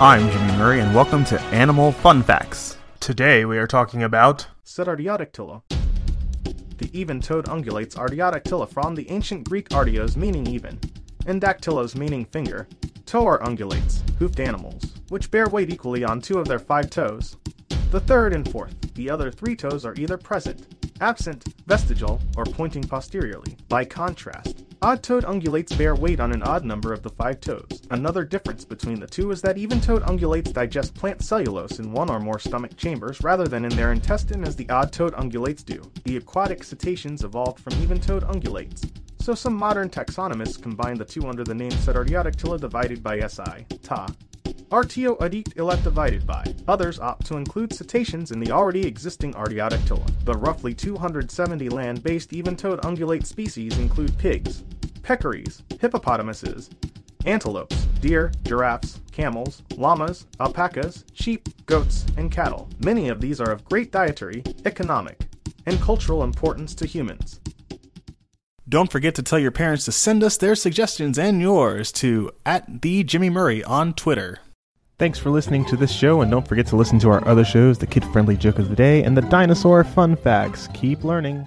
I'm Jimmy Murray, and welcome to Animal Fun Facts. Today we are talking about Cetartiodactyla. The even-toed ungulates Artiodactyla from the ancient Greek artios meaning even, and dactylos meaning finger. Toe are ungulates, hoofed animals, which bear weight equally on two of their five toes. The third and fourth, the other three toes are either present, absent, vestigial, or pointing posteriorly. By contrast, odd-toed ungulates bear weight on an odd number of the five toes. Another difference between the two is that even-toed ungulates digest plant cellulose in one or more stomach chambers rather than in their intestine as the odd-toed ungulates do. The aquatic cetaceans evolved from even-toed ungulates, so some modern taxonomists combine the two under the name Cetartiodactyla divided by SI, Ta, Artio divided by. Others opt to include cetaceans in the already existing Artiodactyla. The roughly 270 land-based even-toed ungulate species include pigs, peccaries, hippopotamuses, antelopes, deer, giraffes, camels, llamas, alpacas, sheep, goats, and cattle. Many of these are of great dietary, economic, and cultural importance to humans. Don't forget to tell your parents to send us their suggestions and yours to at the Jimmy Murray on Twitter. Thanks for listening to this show, and don't forget to listen to our other shows the Kid Friendly Joke of the Day and the Dinosaur Fun Facts. Keep learning.